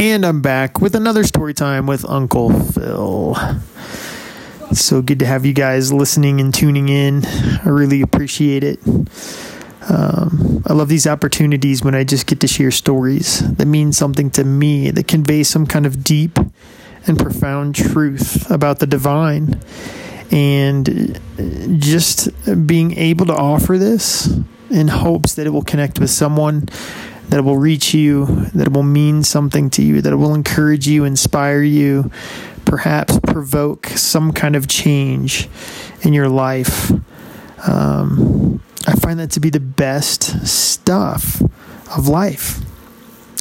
And I'm back with another story time with Uncle Phil. So good to have you guys listening and tuning in. I really appreciate it. Um, I love these opportunities when I just get to share stories that mean something to me, that convey some kind of deep and profound truth about the divine. And just being able to offer this in hopes that it will connect with someone, that it will reach you, that it will mean something to you, that it will encourage you, inspire you, perhaps provoke some kind of change in your life. Um, I find that to be the best stuff of life.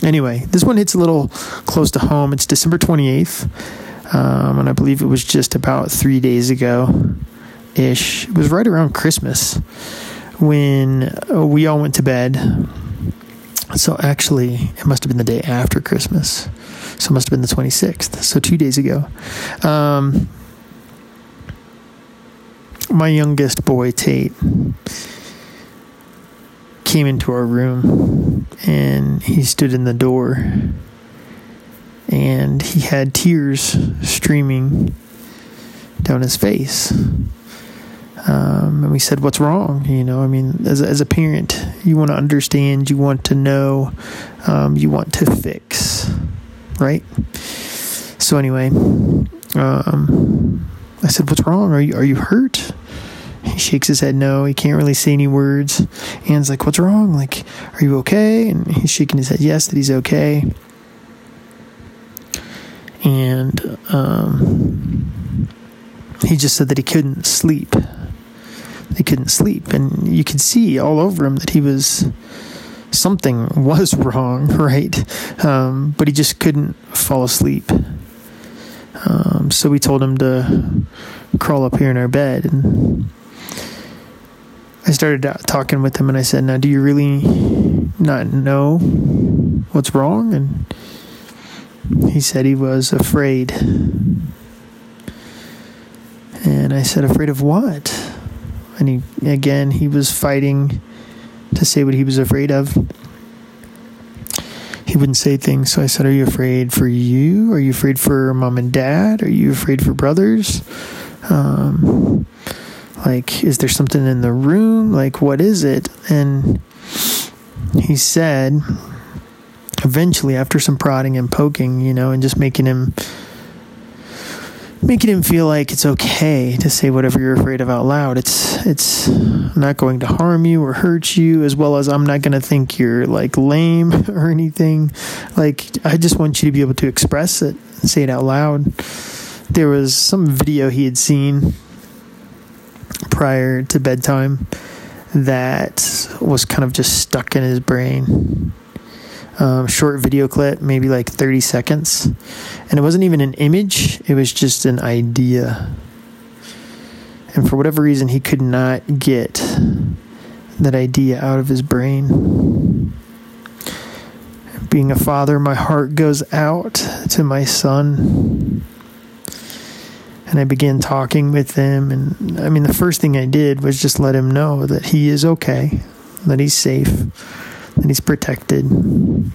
Anyway, this one hits a little close to home. It's December 28th, um, and I believe it was just about three days ago ish. It was right around Christmas when we all went to bed. So actually, it must have been the day after Christmas. So it must have been the 26th. So two days ago. Um, my youngest boy, Tate, came into our room and he stood in the door and he had tears streaming down his face. Um, and we said, What's wrong? You know, I mean, as, as a parent, you want to understand, you want to know, um, you want to fix, right? So, anyway, um, I said, What's wrong? Are you, are you hurt? He shakes his head no. He can't really say any words. Anne's like, What's wrong? Like, are you okay? And he's shaking his head yes, that he's okay. And um, he just said that he couldn't sleep. He couldn't sleep. And you could see all over him that he was something was wrong, right? Um, but he just couldn't fall asleep. Um, so we told him to crawl up here in our bed and I started talking with him and I said, Now, do you really not know what's wrong? And he said he was afraid. And I said, Afraid of what? And he, again, he was fighting to say what he was afraid of. He wouldn't say things. So I said, Are you afraid for you? Are you afraid for mom and dad? Are you afraid for brothers? Um, like, is there something in the room? Like, what is it? And he said, eventually, after some prodding and poking, you know, and just making him making him feel like it's okay to say whatever you're afraid of out loud. It's it's not going to harm you or hurt you as well as I'm not going to think you're like lame or anything. Like I just want you to be able to express it and say it out loud. There was some video he had seen prior to bedtime that was kind of just stuck in his brain. Um, short video clip, maybe like 30 seconds. And it wasn't even an image, it was just an idea. And for whatever reason, he could not get that idea out of his brain. Being a father, my heart goes out to my son and I began talking with him. And I mean, the first thing I did was just let him know that he is okay, that he's safe, that he's protected, and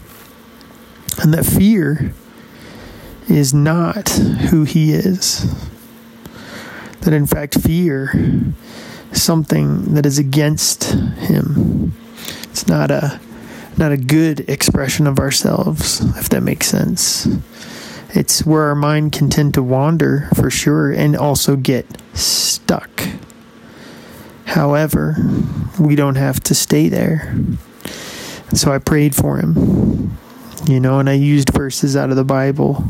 that fear is not who he is. That in fact, fear is something that is against him. It's not a not a good expression of ourselves, if that makes sense. It's where our mind can tend to wander for sure and also get stuck. However, we don't have to stay there. So I prayed for him, you know, and I used verses out of the Bible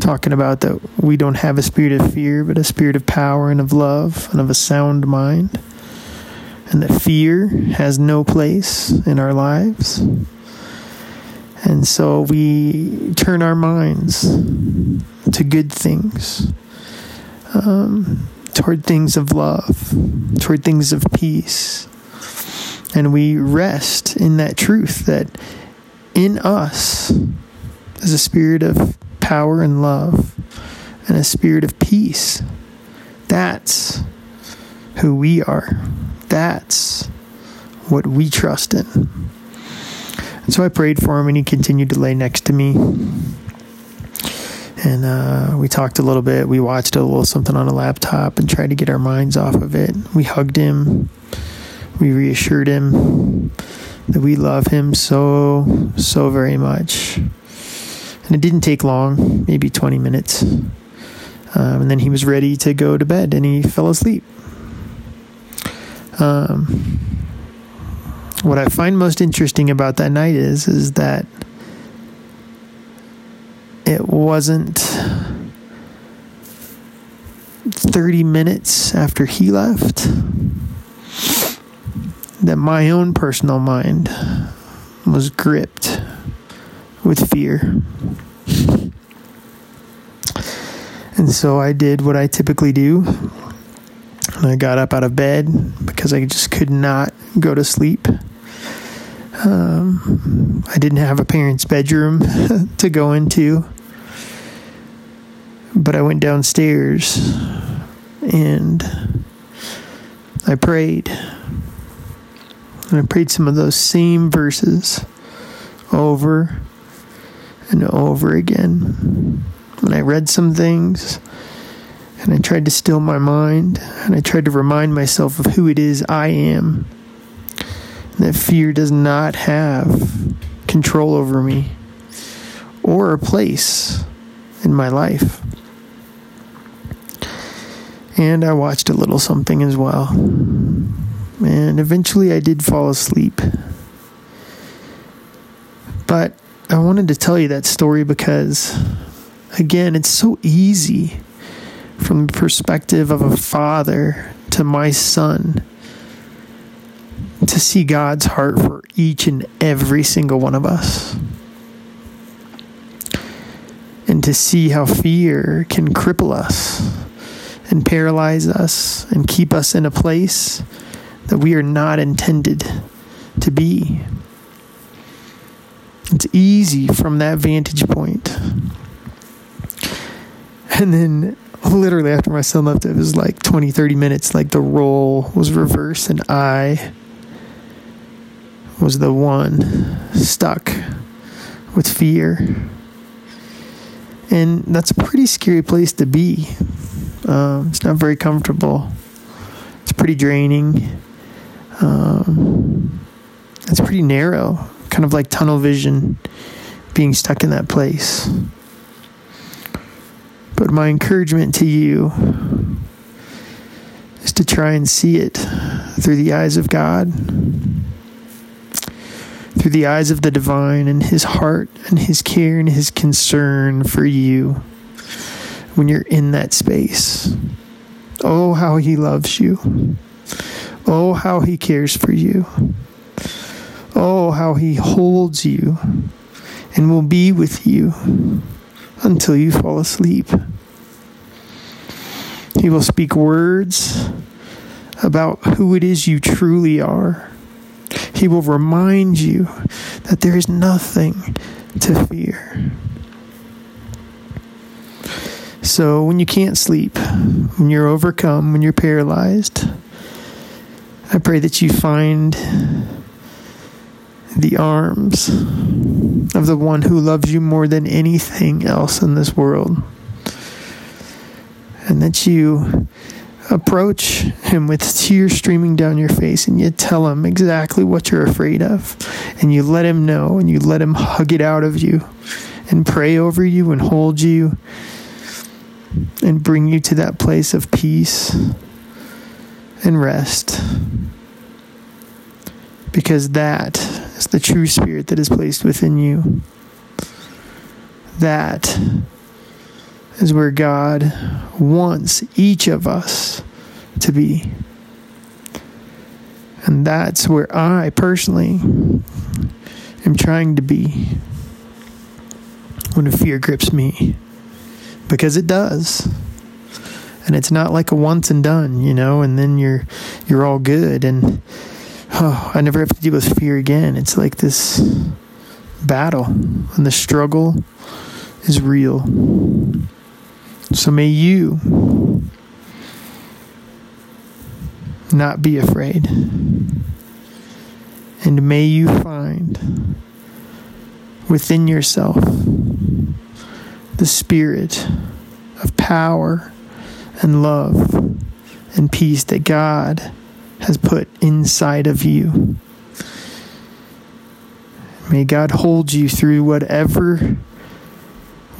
talking about that we don't have a spirit of fear, but a spirit of power and of love and of a sound mind. And that fear has no place in our lives. And so we turn our minds to good things, um, toward things of love, toward things of peace. And we rest in that truth that in us is a spirit of power and love and a spirit of peace. That's who we are. That's what we trust in. And so I prayed for him, and he continued to lay next to me. And uh, we talked a little bit. We watched a little something on a laptop and tried to get our minds off of it. We hugged him. We reassured him that we love him so, so very much. And it didn't take long, maybe 20 minutes. Um, and then he was ready to go to bed and he fell asleep. Um, what I find most interesting about that night is is that it wasn't 30 minutes after he left that my own personal mind was gripped with fear. And so I did what I typically do. I got up out of bed because I just could not go to sleep. Um, I didn't have a parent's bedroom to go into. But I went downstairs and I prayed. And I prayed some of those same verses over and over again. And I read some things and I tried to still my mind and I tried to remind myself of who it is I am. And that fear does not have control over me or a place in my life. And I watched a little something as well. And eventually I did fall asleep. But I wanted to tell you that story because, again, it's so easy from the perspective of a father to my son to see God's heart for each and every single one of us. And to see how fear can cripple us and paralyze us and keep us in a place that we are not intended to be. It's easy from that vantage point. And then, literally, after my son left, it was like 20, 30 minutes, like the role was reversed, and I was the one stuck with fear. And that's a pretty scary place to be. Um, it's not very comfortable. It's pretty draining. Um, it's pretty narrow, kind of like tunnel vision, being stuck in that place. But my encouragement to you is to try and see it through the eyes of God, through the eyes of the divine and his heart and his care and his concern for you when you're in that space. Oh, how he loves you. Oh, how he cares for you. Oh, how he holds you and will be with you until you fall asleep. He will speak words about who it is you truly are. He will remind you that there is nothing to fear. So, when you can't sleep, when you're overcome, when you're paralyzed, I pray that you find the arms of the one who loves you more than anything else in this world. And that you approach him with tears streaming down your face and you tell him exactly what you're afraid of. And you let him know and you let him hug it out of you and pray over you and hold you and bring you to that place of peace and rest. Because that is the true spirit that is placed within you. That is where God wants each of us to be. And that's where I personally am trying to be when fear grips me because it does and it's not like a once and done you know and then you're you're all good and oh i never have to deal with fear again. It's like this battle and the struggle is real. So may you not be afraid. And may you find within yourself the spirit of power and love and peace that God has put inside of you. May God hold you through whatever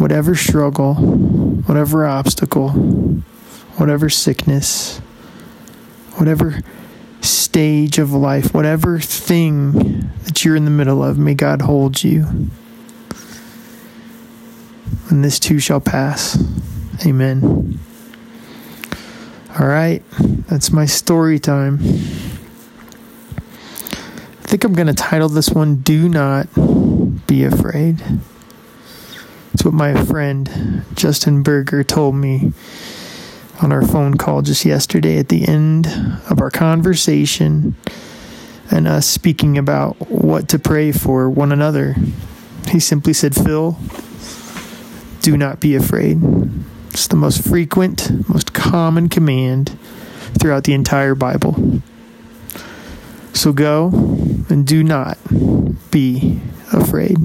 whatever struggle, whatever obstacle, whatever sickness, whatever stage of life, whatever thing that you're in the middle of, may God hold you. And this too shall pass. Amen. All right, that's my story time. I think I'm going to title this one Do Not Be Afraid. It's what my friend Justin Berger told me on our phone call just yesterday at the end of our conversation and us speaking about what to pray for one another. He simply said, Phil, do not be afraid. It's the most frequent, most common command throughout the entire Bible. So go and do not be afraid.